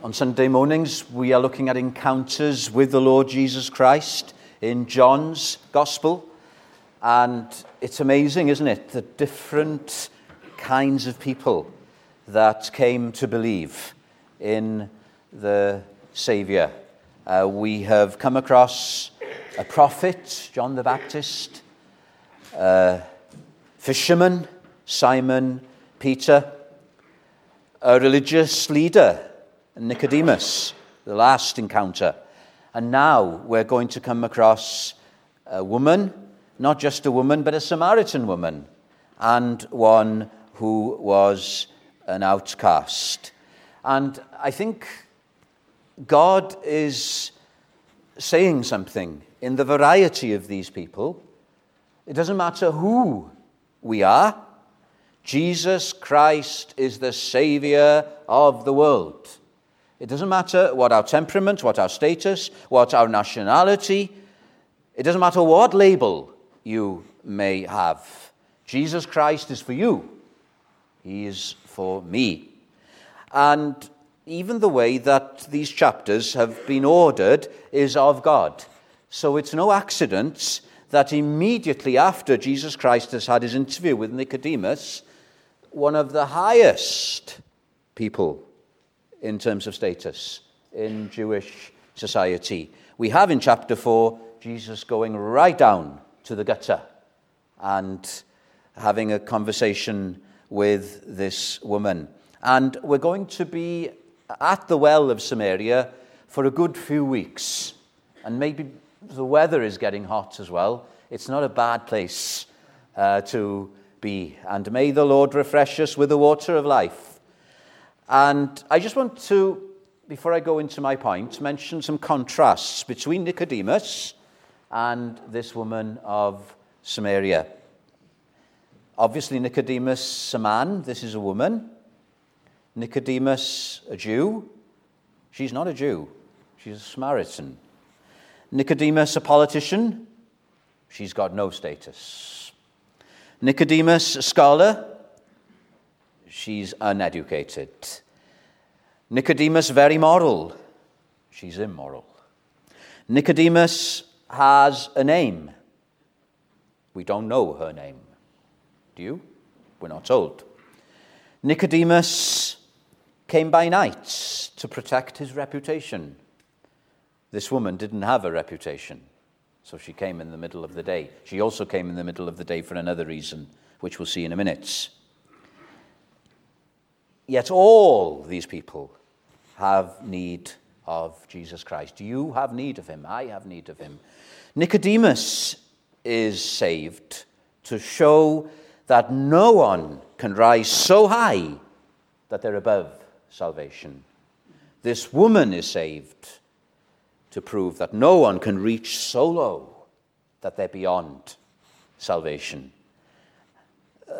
On Sunday mornings, we are looking at encounters with the Lord Jesus Christ in John's Gospel. And it's amazing, isn't it? The different kinds of people that came to believe in the Saviour. Uh, we have come across a prophet, John the Baptist, a fisherman, Simon Peter, a religious leader, Nicodemus, the last encounter. And now we're going to come across a woman, not just a woman, but a Samaritan woman, and one who was an outcast. And I think God is saying something in the variety of these people. It doesn't matter who we are, Jesus Christ is the Savior of the world. It doesn't matter what our temperament, what our status, what our nationality. It doesn't matter what label you may have. Jesus Christ is for you. He is for me. And even the way that these chapters have been ordered is of God. So it's no accident that immediately after Jesus Christ has had his interview with Nicodemus, one of the highest people in terms of status in Jewish society. We have in chapter 4 Jesus going right down to the gutter and having a conversation with this woman. And we're going to be at the well of Samaria for a good few weeks. And maybe the weather is getting hot as well. It's not a bad place uh, to be. And may the Lord refresh us with the water of life and I just want to, before I go into my point, mention some contrasts between Nicodemus and this woman of Samaria. Obviously, Nicodemus, a man, this is a woman. Nicodemus, a Jew. She's not a Jew, she's a Samaritan. Nicodemus, a politician. She's got no status. Nicodemus, a scholar she's uneducated. Nicodemus, very moral, she's immoral. Nicodemus has a name. We don't know her name. Do you? We're not told. Nicodemus came by night to protect his reputation. This woman didn't have a reputation, so she came in the middle of the day. She also came in the middle of the day for another reason, which we'll see in a minute. Yet all these people have need of Jesus Christ. You have need of him. I have need of him. Nicodemus is saved to show that no one can rise so high that they're above salvation. This woman is saved to prove that no one can reach so low that they're beyond salvation.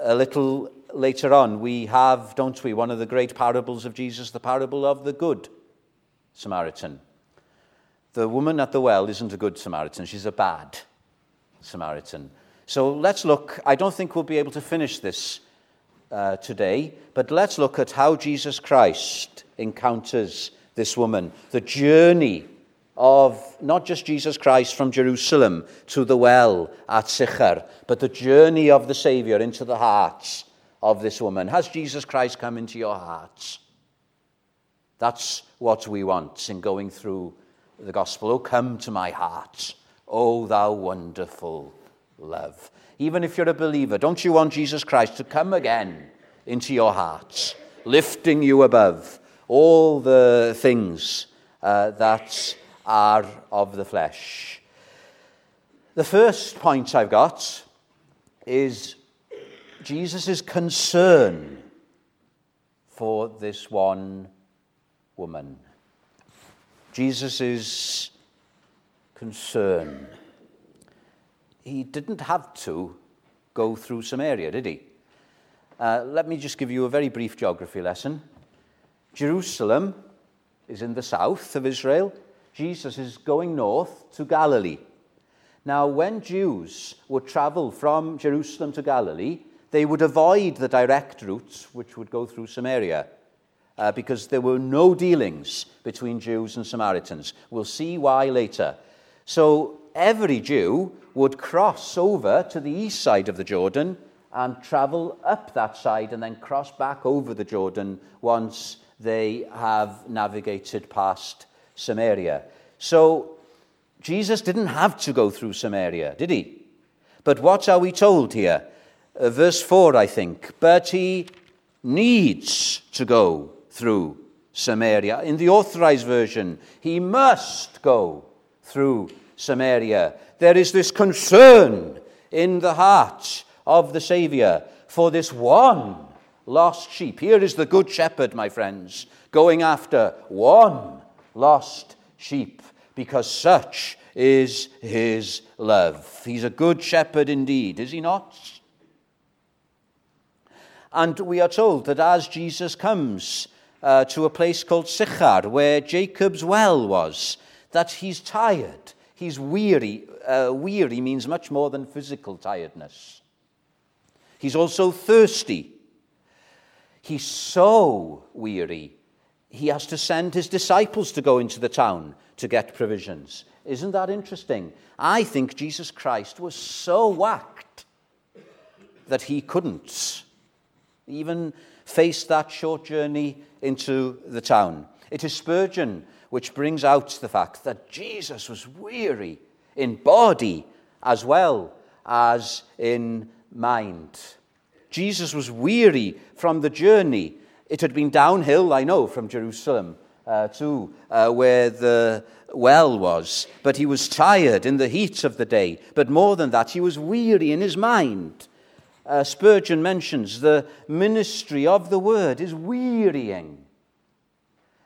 A little later on, we have, don't we, one of the great parables of Jesus, the parable of the Good Samaritan. The woman at the well isn't a good Samaritan, she's a bad Samaritan. So let's look. I don't think we'll be able to finish this uh, today, but let's look at how Jesus Christ encounters this woman, the journey of not just Jesus Christ from Jerusalem to the well at Sychar, but the journey of the Saviour into the hearts of this woman. Has Jesus Christ come into your hearts? That's what we want in going through the gospel. Oh, come to my heart. Oh, thou wonderful love. Even if you're a believer, don't you want Jesus Christ to come again into your hearts, lifting you above all the things uh, that are of the flesh? The first point I've got is Jesus' concern for this one woman. Jesus' concern. He didn't have to go through Samaria, did he? Uh, let me just give you a very brief geography lesson. Jerusalem is in the south of Israel. Jesus is going north to Galilee. Now, when Jews would travel from Jerusalem to Galilee, they would avoid the direct routes which would go through Samaria. uh, because there were no dealings between Jews and Samaritans. We'll see why later. So every Jew would cross over to the east side of the Jordan and travel up that side and then cross back over the Jordan once they have navigated past Samaria. So Jesus didn't have to go through Samaria, did he? But what are we told here? Uh, verse 4, I think. But he needs to go through Samaria. In the authorized version, he must go through Samaria. There is this concern in the heart of the Savior for this one lost sheep. Here is the Good Shepherd, my friends, going after one lost sheep because such is his love. He's a good shepherd indeed, is he not? And we are told that as Jesus comes uh, to a place called Sychar, where Jacob's well was, that he's tired, he's weary. Uh, weary means much more than physical tiredness. He's also thirsty. He's so weary, he has to send his disciples to go into the town to get provisions. Isn't that interesting? I think Jesus Christ was so whacked that he couldn't even face that short journey into the town. It is Spurgeon which brings out the fact that Jesus was weary in body as well as in mind. Jesus was weary from the journey. It had been downhill, I know, from Jerusalem uh, to uh, where the well was, but he was tired in the heat of the day. But more than that, he was weary in his mind. Uh, Spurgeon mentions the ministry of the word is wearying.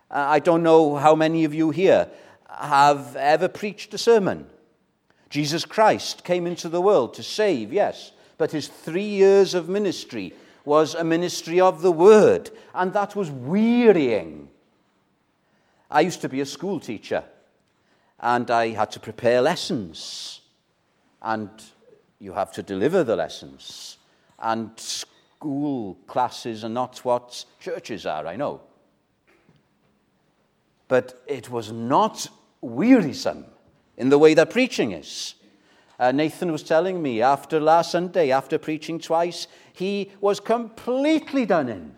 Uh, I don't know how many of you here have ever preached a sermon. Jesus Christ came into the world to save, yes, but his three years of ministry was a ministry of the word, and that was wearying. I used to be a school teacher, and I had to prepare lessons, and you have to deliver the lessons. And school classes are not what churches are, I know. But it was not wearisome in the way that preaching is. Uh, Nathan was telling me after last Sunday, after preaching twice, he was completely done in.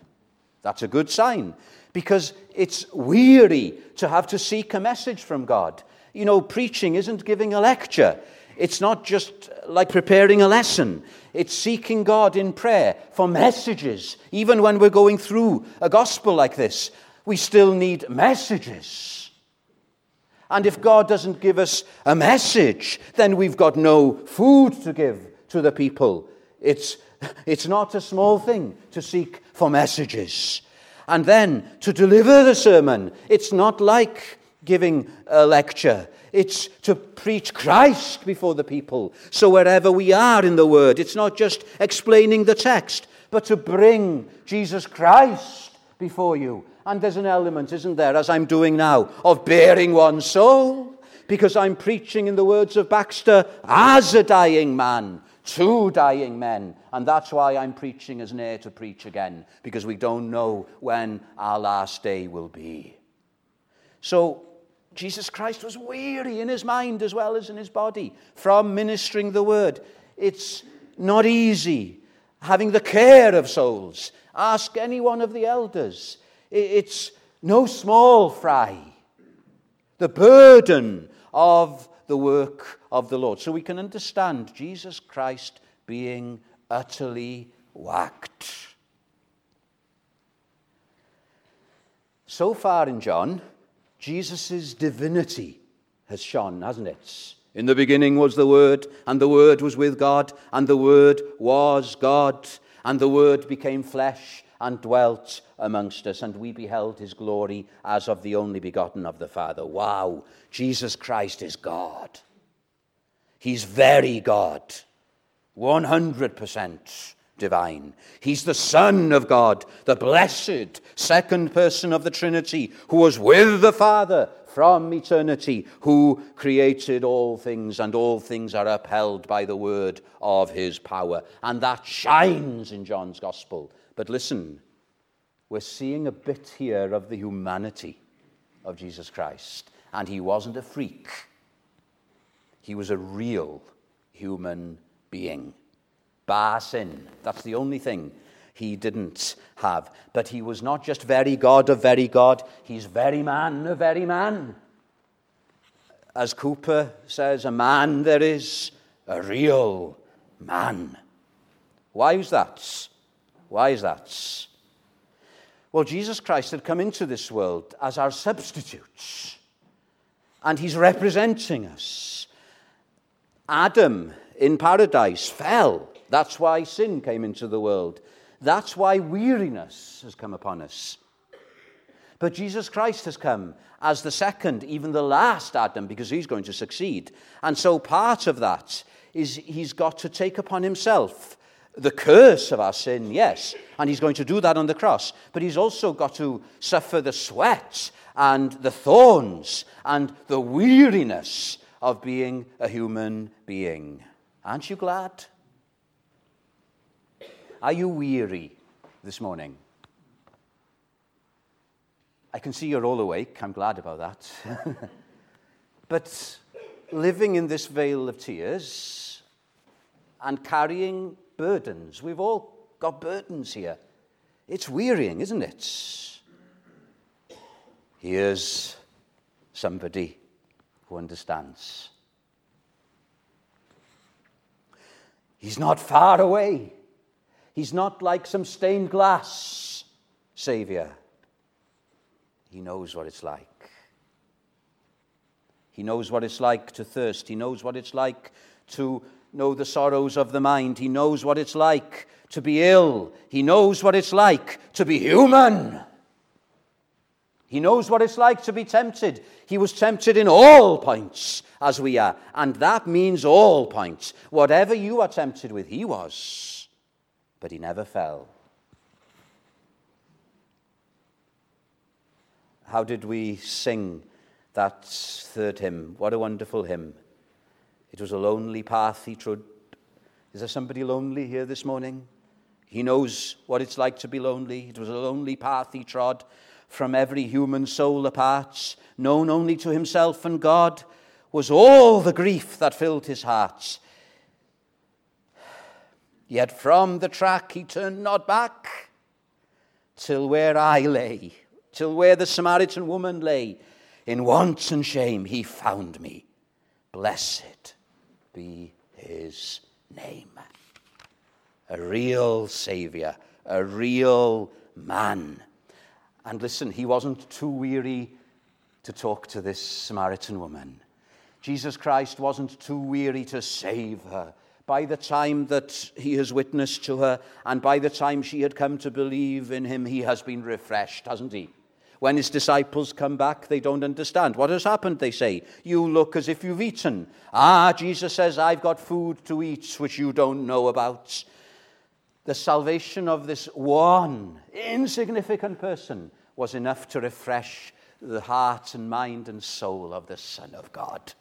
That's a good sign because it's weary to have to seek a message from God. You know, preaching isn't giving a lecture. It's not just uh, like preparing a lesson. It's seeking God in prayer for messages. Even when we're going through a gospel like this, we still need messages. And if God doesn't give us a message, then we've got no food to give to the people. It's, it's not a small thing to seek for messages and then to deliver the sermon. It's not like giving a lecture. It's to preach Christ before the people. So wherever we are in the Word, it's not just explaining the text, but to bring Jesus Christ before you. And there's an element, isn't there, as I'm doing now, of bearing one's soul, because I'm preaching in the words of Baxter as a dying man two dying men. And that's why I'm preaching as near to preach again, because we don't know when our last day will be. So, Jesus Christ was weary in his mind as well as in his body from ministering the word. It's not easy having the care of souls. Ask any one of the elders. It's no small fry. The burden of the work of the Lord. So we can understand Jesus Christ being utterly whacked. So far in John, Jesus' divinity has shone, hasn't it? In the beginning was the Word, and the Word was with God, and the Word was God, and the Word became flesh and dwelt amongst us, and we beheld his glory as of the only begotten of the Father. Wow, Jesus Christ is God. He's very God, 100% divine. He's the Son of God, the blessed second person of the Trinity, who was with the Father from eternity, who created all things, and all things are upheld by the word of his power. And that shines in John's Gospel but listen, we're seeing a bit here of the humanity of Jesus Christ. And he wasn't a freak, he was a real human being. Bar sin. That's the only thing he didn't have. But he was not just very God of very God, he's very man of very man. As Cooper says, a man there is, a real man. Why is that? Why is that? Well, Jesus Christ had come into this world as our substitute, and he's representing us. Adam in paradise fell. That's why sin came into the world. That's why weariness has come upon us. But Jesus Christ has come as the second, even the last Adam, because he's going to succeed. And so part of that is he's got to take upon himself the curse of our sin, yes, and he's going to do that on the cross. But he's also got to suffer the sweat and the thorns and the weariness of being a human being. Aren't you glad? Are you weary this morning? I can see you're all awake. I'm glad about that. but living in this vale of tears and carrying burdens, we've all got burdens here. It's wearying, isn't it? Here's somebody who understands. He's not far away. He's not like some stained glass Savior. He knows what it's like. He knows what it's like to thirst. He knows what it's like to know the sorrows of the mind. He knows what it's like to be ill. He knows what it's like to be human. He knows what it's like to be tempted. He was tempted in all points as we are. And that means all points. Whatever you are tempted with, he was but he never fell. How did we sing that third hymn? What a wonderful hymn. It was a lonely path he trod. Is there somebody lonely here this morning? He knows what it's like to be lonely. It was a lonely path he trod, from every human soul apart, known only to himself and God, was all the grief that filled his heart. Yet from the track he turned not back, till where I lay, till where the Samaritan woman lay, in want and shame he found me. Blessed be his name. A real Saviour, a real man. And listen, he wasn't too weary to talk to this Samaritan woman. Jesus Christ wasn't too weary to save her by the time that he has witnessed to her, and by the time she had come to believe in him, he has been refreshed, hasn't he? When his disciples come back, they don't understand. What has happened, they say? You look as if you've eaten. Ah, Jesus says, I've got food to eat which you don't know about. The salvation of this one insignificant person was enough to refresh the heart and mind and soul of the Son of God.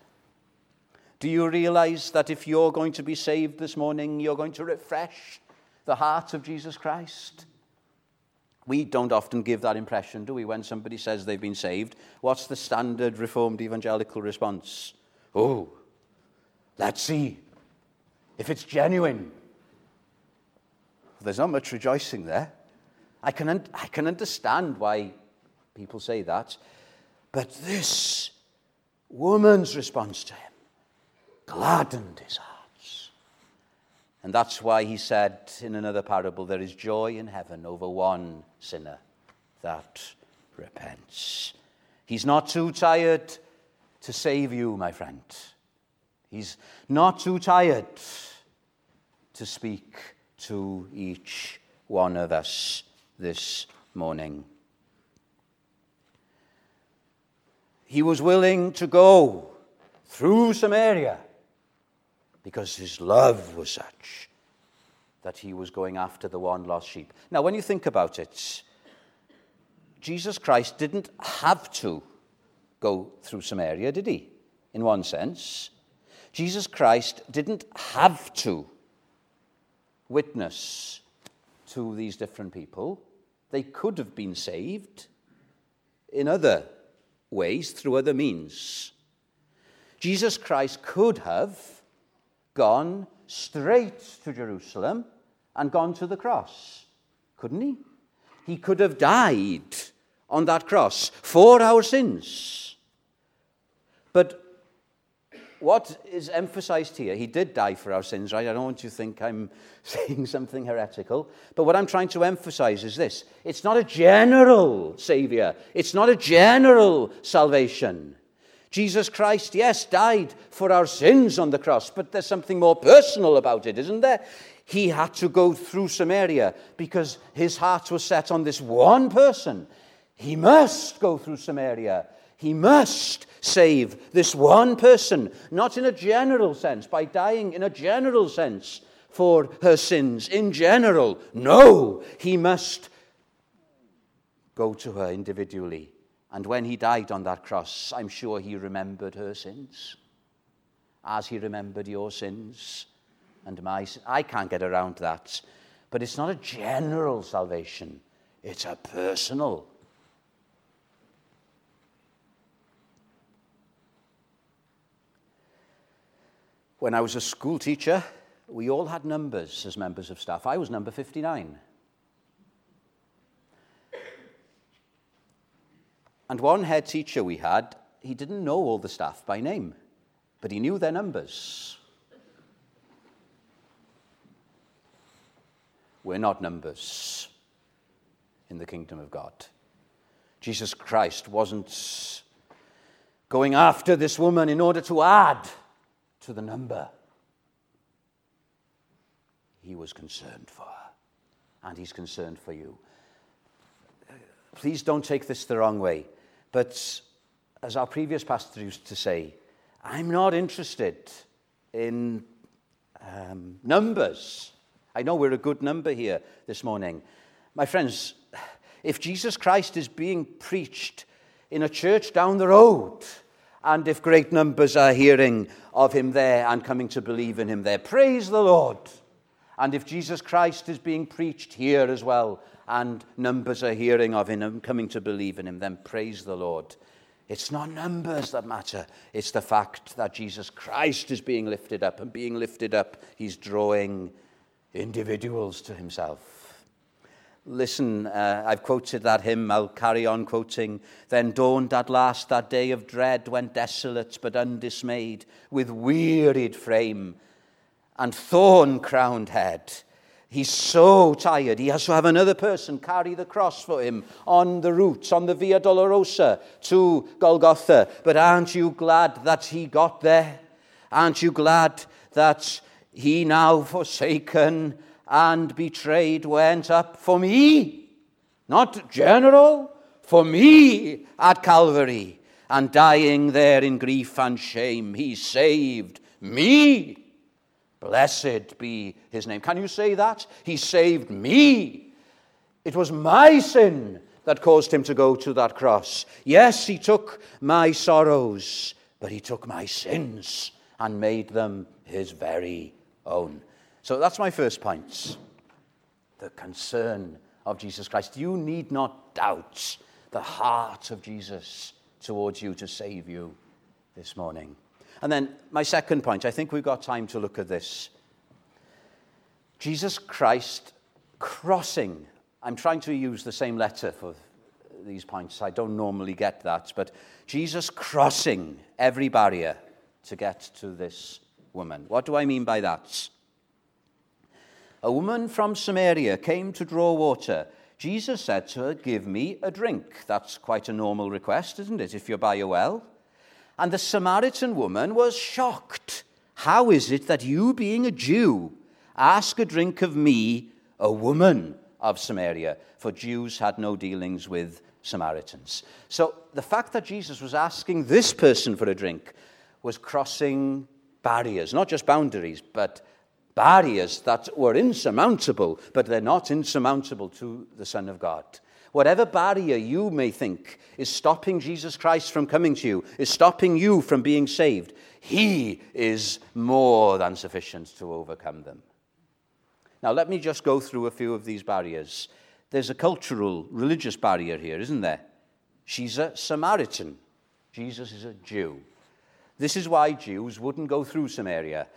Do you realize that if you're going to be saved this morning, you're going to refresh the heart of Jesus Christ? We don't often give that impression, do we, when somebody says they've been saved? What's the standard Reformed evangelical response? Oh, let's see if it's genuine. There's not much rejoicing there. I can, un- I can understand why people say that. But this woman's response to him gladdened his hearts. And that's why he said in another parable, There is joy in heaven over one sinner that repents. He's not too tired to save you, my friend. He's not too tired to speak to each one of us this morning. He was willing to go through Samaria because his love was such that he was going after the one lost sheep. Now, when you think about it, Jesus Christ didn't have to go through Samaria, did he? In one sense. Jesus Christ didn't have to witness to these different people. They could have been saved in other ways, through other means. Jesus Christ could have gone straight to Jerusalem and gone to the cross, couldn't he? He could have died on that cross for our sins. But what is emphasized here, he did die for our sins, right? I don't want you to think I'm saying something heretical. But what I'm trying to emphasize is this it's not a general Savior, it's not a general salvation. Jesus Christ, yes, died for our sins on the cross, but there's something more personal about it, isn't there? He had to go through Samaria because his heart was set on this one person. He must go through Samaria. He must save this one person, not in a general sense, by dying in a general sense for her sins in general. No, he must go to her individually and when he died on that cross, I'm sure he remembered her sins, as he remembered your sins and my sins. I can't get around that. But it's not a general salvation, it's a personal. When I was a school teacher, we all had numbers as members of staff. I was number 59. And one head teacher we had, he didn't know all the staff by name, but he knew their numbers. We're not numbers in the kingdom of God. Jesus Christ wasn't going after this woman in order to add to the number. He was concerned for her, and he's concerned for you. Please don't take this the wrong way. But as our previous pastor used to say, I'm not interested in um, numbers. I know we're a good number here this morning. My friends, if Jesus Christ is being preached in a church down the road, and if great numbers are hearing of him there and coming to believe in him there, praise the Lord. And if Jesus Christ is being preached here as well, and numbers are hearing of him and coming to believe in him, then praise the Lord. It's not numbers that matter. It's the fact that Jesus Christ is being lifted up, and being lifted up, he's drawing individuals to himself. Listen, uh, I've quoted that hymn, I'll carry on quoting. Then dawned at last that day of dread, when desolate but undismayed, with wearied frame and thorn crowned head, He's so tired. He has to have another person carry the cross for him on the route, on the Via Dolorosa to Golgotha. But aren't you glad that he got there? Aren't you glad that he now forsaken and betrayed went up for me? Not general, for me at Calvary. And dying there in grief and shame, he saved me. Blessed be his name. Can you say that? He saved me. It was my sin that caused him to go to that cross. Yes, he took my sorrows, but he took my sins and made them his very own. So that's my first point. The concern of Jesus Christ. You need not doubt the heart of Jesus towards you to save you this morning. And then my second point, I think we've got time to look at this. Jesus Christ crossing. I'm trying to use the same letter for these points. I don't normally get that, but Jesus crossing every barrier to get to this woman. What do I mean by that? A woman from Samaria came to draw water. Jesus said to her, Give me a drink. That's quite a normal request, isn't it, if you're by a well? And the Samaritan woman was shocked. How is it that you, being a Jew, ask a drink of me, a woman of Samaria? For Jews had no dealings with Samaritans. So the fact that Jesus was asking this person for a drink was crossing barriers, not just boundaries, but barriers that were insurmountable, but they're not insurmountable to the Son of God. Whatever barrier you may think is stopping Jesus Christ from coming to you, is stopping you from being saved, He is more than sufficient to overcome them. Now, let me just go through a few of these barriers. there's a cultural, religious barrier here, isn't there? She's a Samaritan. Jesus is a Jew. This is why Jews wouldn't go through Samaria.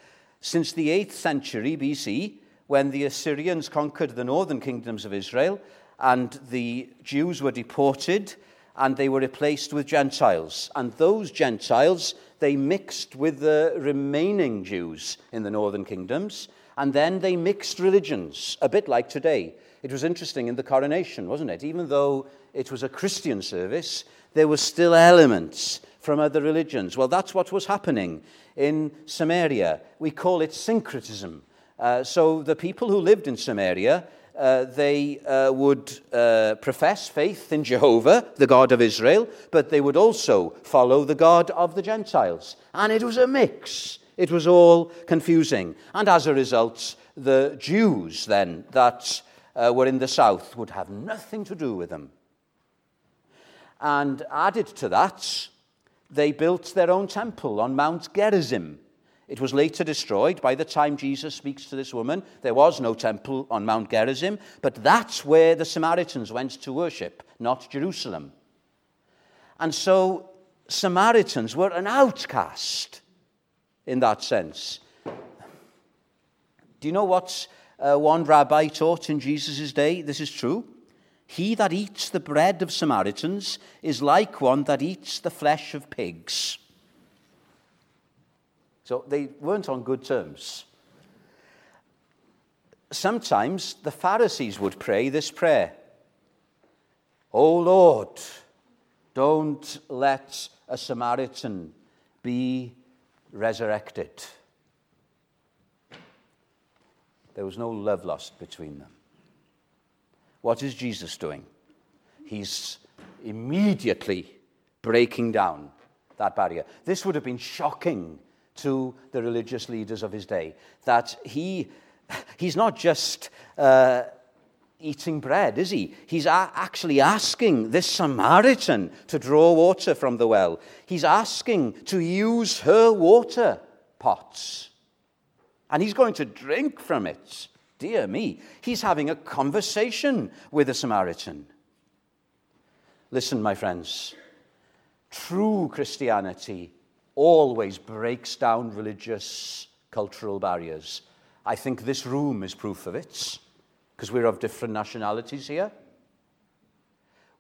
Since the 8th century BC, when the Assyrians conquered the northern kingdoms of Israel and the Jews were deported and they were replaced with Gentiles. And those Gentiles, they mixed with the remaining Jews in the northern kingdoms and then they mixed religions, a bit like today. It was interesting in the coronation, wasn't it? Even though it was a Christian service, there were still elements from other religions. Well, that's what was happening in Samaria. We call it syncretism. Uh, so the people who lived in Samaria, uh, they uh, would uh, profess faith in Jehovah, the God of Israel, but they would also follow the God of the Gentiles. And it was a mix. It was all confusing. And as a result, the Jews then that uh, were in the south would have nothing to do with them. And added to that, they built their own temple on Mount Gerizim. It was later destroyed. By the time Jesus speaks to this woman, there was no temple on Mount Gerizim, but that's where the Samaritans went to worship, not Jerusalem. And so Samaritans were an outcast in that sense. Do you know what uh, one rabbi taught in Jesus' day? This is true. He that eats the bread of Samaritans is like one that eats the flesh of pigs. So they weren't on good terms. Sometimes the Pharisees would pray this prayer O Lord, don't let a Samaritan be resurrected. There was no love lost between them. What is Jesus doing? He's immediately breaking down that barrier. This would have been shocking to the religious leaders of his day that he, he's not just uh, eating bread, is he? He's actually asking this Samaritan to draw water from the well. He's asking to use her water pots. And he's going to drink from it. Dear me. He's having a conversation with a Samaritan. Listen, my friends. True Christianity always breaks down religious, cultural barriers. I think this room is proof of it because we're of different nationalities here.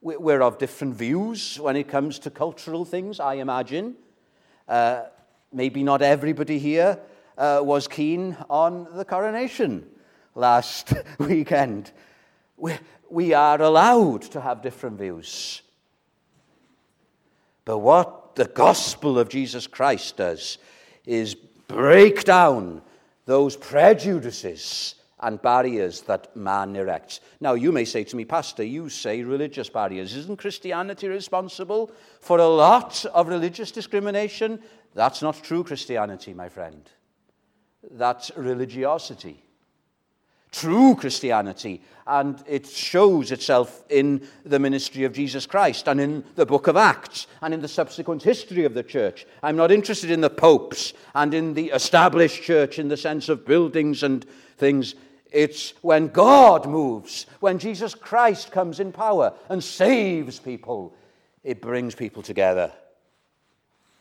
We're of different views when it comes to cultural things, I imagine. Uh, maybe not everybody here uh, was keen on the coronation last weekend. We, we are allowed to have different views. But what the gospel of Jesus Christ does is break down those prejudices and barriers that man erects. Now, you may say to me, Pastor, you say religious barriers. Isn't Christianity responsible for a lot of religious discrimination? That's not true Christianity, my friend. That's religiosity true Christianity, and it shows itself in the ministry of Jesus Christ and in the book of Acts and in the subsequent history of the church. I'm not interested in the popes and in the established church in the sense of buildings and things. It's when God moves, when Jesus Christ comes in power and saves people, it brings people together.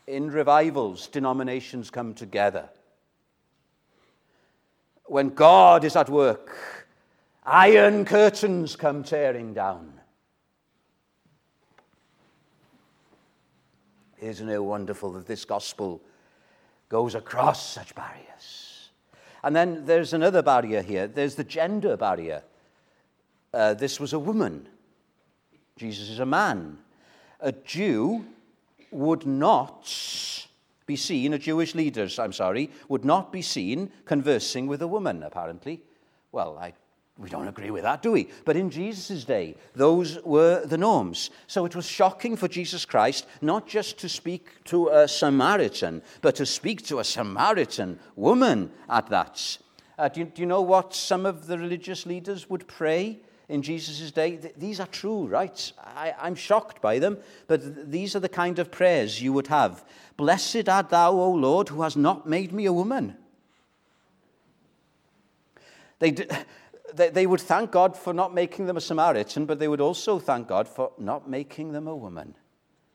In revivals, denominations come together when God is at work, iron curtains come tearing down. Isn't it wonderful that this gospel goes across such barriers? And then there's another barrier here there's the gender barrier. Uh, this was a woman, Jesus is a man. A Jew would not be seen, a Jewish leaders, I'm sorry, would not be seen conversing with a woman, apparently. Well, I, we don't agree with that, do we? But in Jesus' day, those were the norms. So it was shocking for Jesus Christ not just to speak to a Samaritan, but to speak to a Samaritan woman at that. Uh, do, do you know what some of the religious leaders would pray? In Jesus' day. These are true, right? I, I'm shocked by them, but these are the kind of prayers you would have. Blessed art thou, O Lord, who has not made me a woman. They, they, they would thank God for not making them a Samaritan, but they would also thank God for not making them a woman.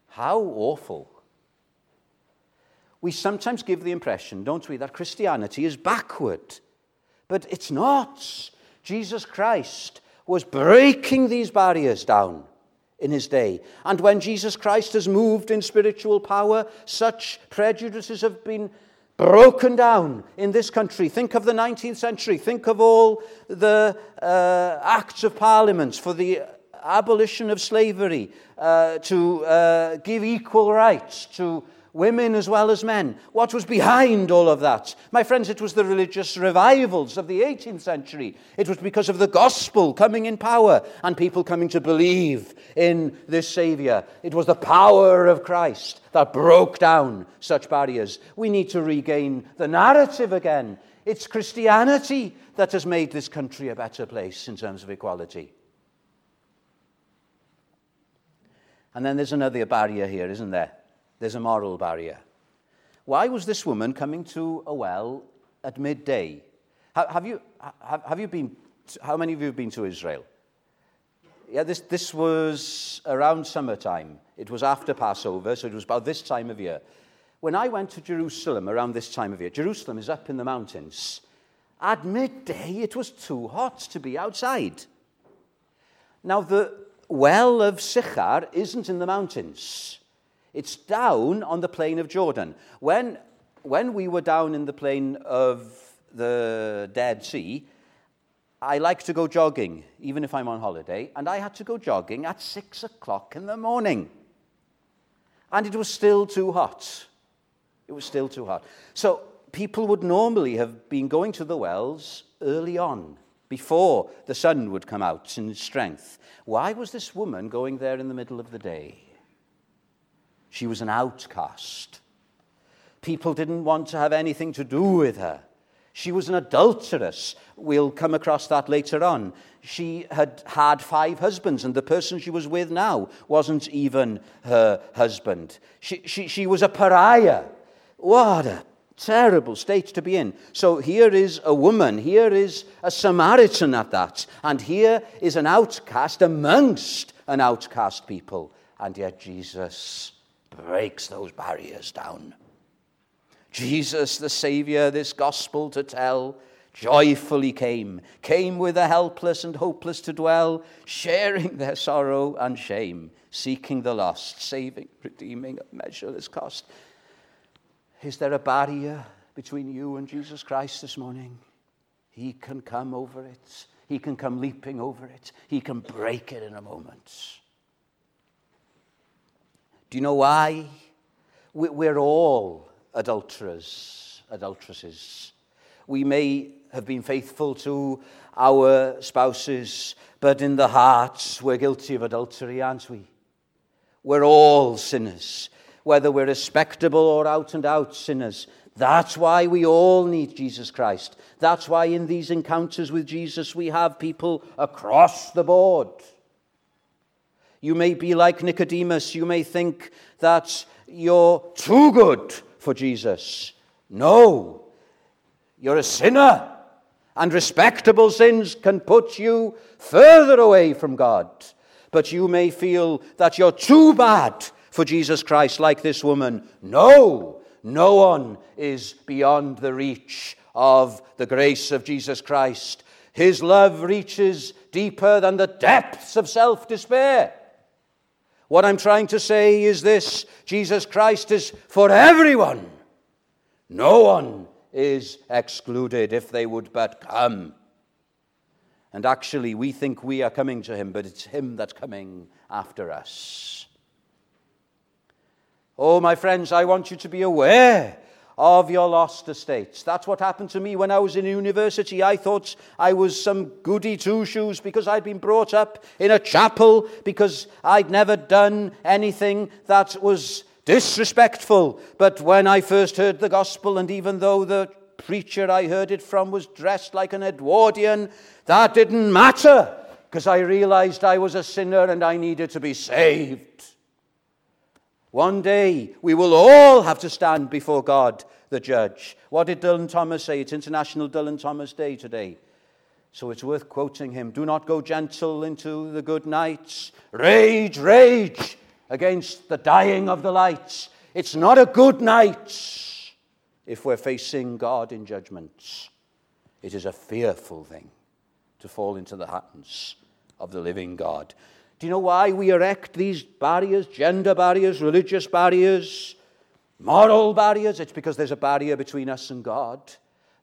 How awful. We sometimes give the impression, don't we, that Christianity is backward. But it's not. Jesus Christ was breaking these barriers down in his day. And when Jesus Christ has moved in spiritual power, such prejudices have been broken down in this country. Think of the 19th century. Think of all the uh, acts of parliament for the abolition of slavery, uh, to uh, give equal rights to women as well as men. What was behind all of that? My friends, it was the religious revivals of the 18th century. It was because of the gospel coming in power and people coming to believe in this Savior. It was the power of Christ that broke down such barriers. We need to regain the narrative again. It's Christianity that has made this country a better place in terms of equality. And then there's another barrier here, isn't there? There's a moral barrier. Why was this woman coming to a well at midday? Have you, have, you been, how many of you have been to Israel? Yeah, this, this was around summertime. It was after Passover, so it was about this time of year. When I went to Jerusalem around this time of year, Jerusalem is up in the mountains. At midday, it was too hot to be outside. Now, the well of Sychar isn't in the mountains. It's down on the plain of Jordan. When, when we were down in the plain of the Dead Sea, I like to go jogging, even if I'm on holiday, and I had to go jogging at six o'clock in the morning. And it was still too hot. It was still too hot. So people would normally have been going to the wells early on, before the sun would come out in strength. Why was this woman going there in the middle of the day? She was an outcast. People didn't want to have anything to do with her. She was an adulteress. We'll come across that later on. She had had five husbands, and the person she was with now wasn't even her husband. She, she, she was a pariah. What a terrible state to be in. So here is a woman, here is a Samaritan at that, and here is an outcast amongst an outcast people. And yet Jesus breaks those barriers down. Jesus, the Savior, this gospel to tell, joyfully came, came with the helpless and hopeless to dwell, sharing their sorrow and shame, seeking the lost, saving, redeeming at measureless cost. Is there a barrier between you and Jesus Christ this morning? He can come over it. He can come leaping over it. He can break it in a moment. Do you know why? We're all adulterers, adulteresses. We may have been faithful to our spouses, but in the hearts we're guilty of adultery, aren't we? We're all sinners, whether we're respectable or out and out sinners. That's why we all need Jesus Christ. That's why in these encounters with Jesus we have people across the board you may be like Nicodemus. You may think that you're too good for Jesus. No, you're a sinner. And respectable sins can put you further away from God. But you may feel that you're too bad for Jesus Christ, like this woman. No, no one is beyond the reach of the grace of Jesus Christ. His love reaches deeper than the depths of self despair. What I'm trying to say is this Jesus Christ is for everyone. No one is excluded if they would but come. And actually, we think we are coming to him, but it's him that's coming after us. Oh, my friends, I want you to be aware of your lost estates. That's what happened to me when I was in university. I thought I was some goody two shoes because I'd been brought up in a chapel, because I'd never done anything that was disrespectful. But when I first heard the gospel, and even though the preacher I heard it from was dressed like an Edwardian, that didn't matter because I realized I was a sinner and I needed to be saved. One day we will all have to stand before God, the judge. What did Dylan Thomas say? It's International Dylan Thomas Day today. So it's worth quoting him Do not go gentle into the good nights. Rage, rage against the dying of the lights. It's not a good night if we're facing God in judgment. It is a fearful thing to fall into the hands of the living God. Do you know why we erect these barriers, gender barriers, religious barriers, moral barriers? It's because there's a barrier between us and God.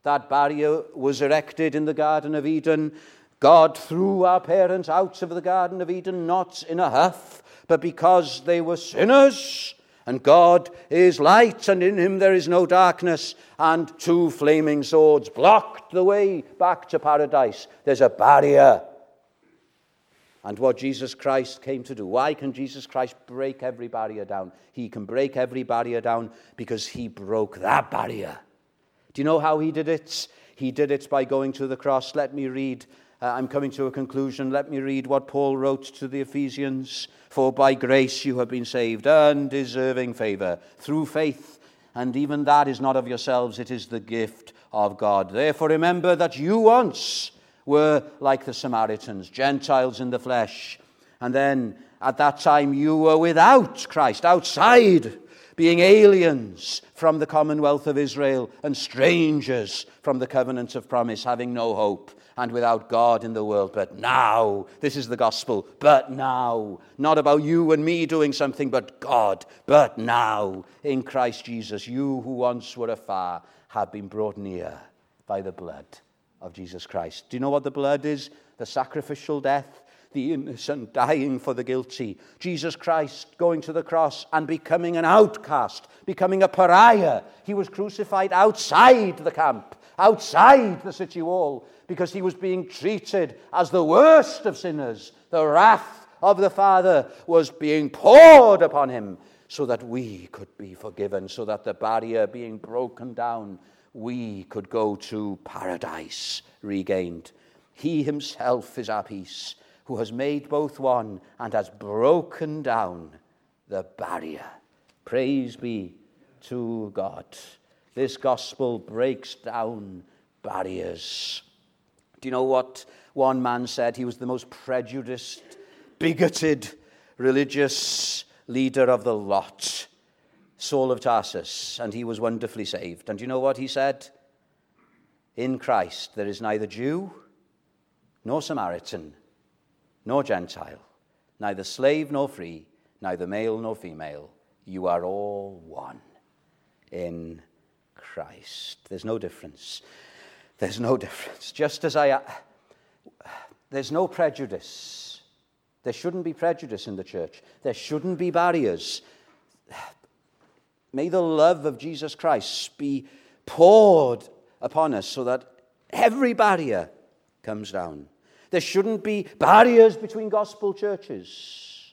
That barrier was erected in the Garden of Eden. God threw our parents out of the Garden of Eden, not in a huff, but because they were sinners. And God is light, and in him there is no darkness. And two flaming swords blocked the way back to paradise. There's a barrier. And what Jesus Christ came to do. Why can Jesus Christ break every barrier down? He can break every barrier down because he broke that barrier. Do you know how he did it? He did it by going to the cross. Let me read. Uh, I'm coming to a conclusion. Let me read what Paul wrote to the Ephesians. For by grace you have been saved, undeserving favor, through faith. And even that is not of yourselves, it is the gift of God. Therefore, remember that you once were like the Samaritans, Gentiles in the flesh. And then at that time you were without Christ, outside being aliens from the commonwealth of Israel and strangers from the covenant of promise, having no hope and without God in the world. But now, this is the gospel, but now, not about you and me doing something, but God, but now, in Christ Jesus, you who once were afar have been brought near by the blood of Jesus Christ. Do you know what the blood is? The sacrificial death the innocent dying for the guilty. Jesus Christ going to the cross and becoming an outcast, becoming a pariah. He was crucified outside the camp, outside the city wall, because he was being treated as the worst of sinners. The wrath of the Father was being poured upon him so that we could be forgiven, so that the barrier being broken down, we could go to paradise regained. He himself is our peace who has made both one and has broken down the barrier. Praise be to God. This gospel breaks down barriers. Do you know what one man said? He was the most prejudiced, bigoted religious leader of the lot, Saul of Tarsus, and he was wonderfully saved. And you know what he said? In Christ there is neither Jew nor Samaritan, nor Gentile, neither slave nor free, neither male nor female. You are all one in Christ. There's no difference. There's no difference. Just as I. Uh, there's no prejudice. There shouldn't be prejudice in the church. There shouldn't be barriers. May the love of Jesus Christ be poured upon us so that every barrier comes down. There shouldn't be barriers between gospel churches.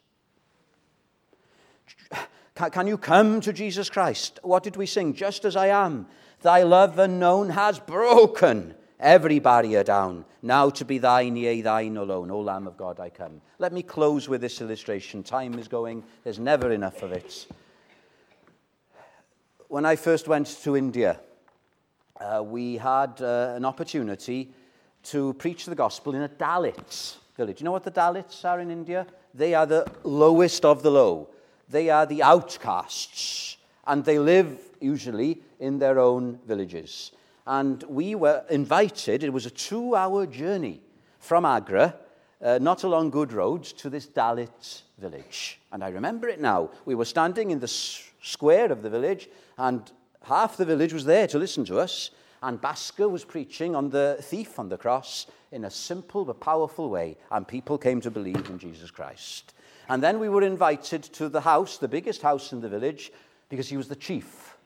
Can you come to Jesus Christ? What did we sing? Just as I am, thy love unknown has broken every barrier down. Now to be thine, yea, thine alone. O Lamb of God, I come. Let me close with this illustration. Time is going, there's never enough of it. When I first went to India, uh, we had uh, an opportunity to preach the gospel in a Dalit village. You know what the Dalits are in India? They are the lowest of the low. They are the outcasts, and they live usually in their own villages. And we were invited, it was a two hour journey from Agra, uh, not along good roads, to this Dalit village. And I remember it now. We were standing in the square of the village, and half the village was there to listen to us. And Bhaskar was preaching on the thief on the cross in a simple but powerful way, and people came to believe in Jesus Christ. And then we were invited to the house, the biggest house in the village, because he was the chief.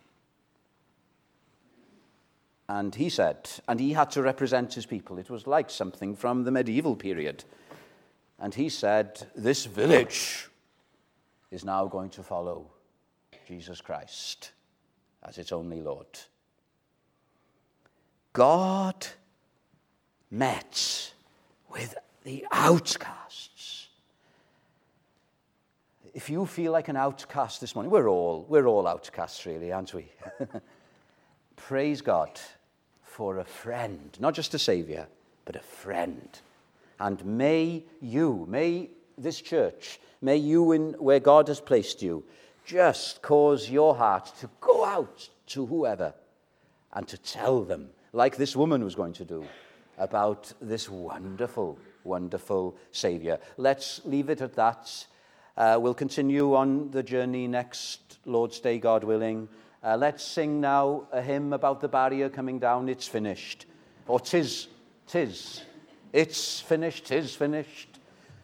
And he said, and he had to represent his people. It was like something from the medieval period. And he said, This village is now going to follow Jesus Christ as its only Lord. God met with the outcasts. If you feel like an outcast this morning, we're all, we're all outcasts, really, aren't we? Praise God for a friend, not just a savior, but a friend. And may you, may this church, may you, in where God has placed you, just cause your heart to go out to whoever and to tell them, like this woman was going to do, about this wonderful, wonderful Saviour. Let's leave it at that. Uh, we'll continue on the journey next Lord's Day, God willing. Uh, let's sing now a hymn about the barrier coming down. It's finished. Or tis, tis. It's finished, tis finished.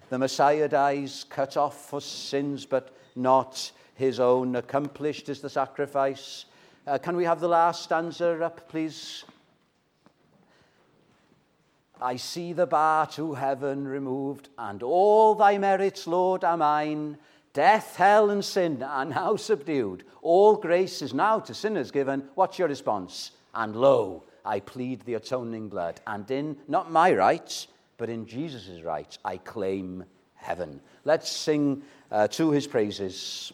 The Messiah dies, cut off for sins, but not his own. Accomplished is the sacrifice. Uh, can we have the last stanza up, please? I see the bar to heaven removed, and all thy merits, Lord, are mine. Death, hell, and sin are now subdued. All grace is now to sinners given. What's your response? And lo, I plead the atoning blood, and in not my rights, but in Jesus' rights, I claim heaven. Let's sing uh, to his praises.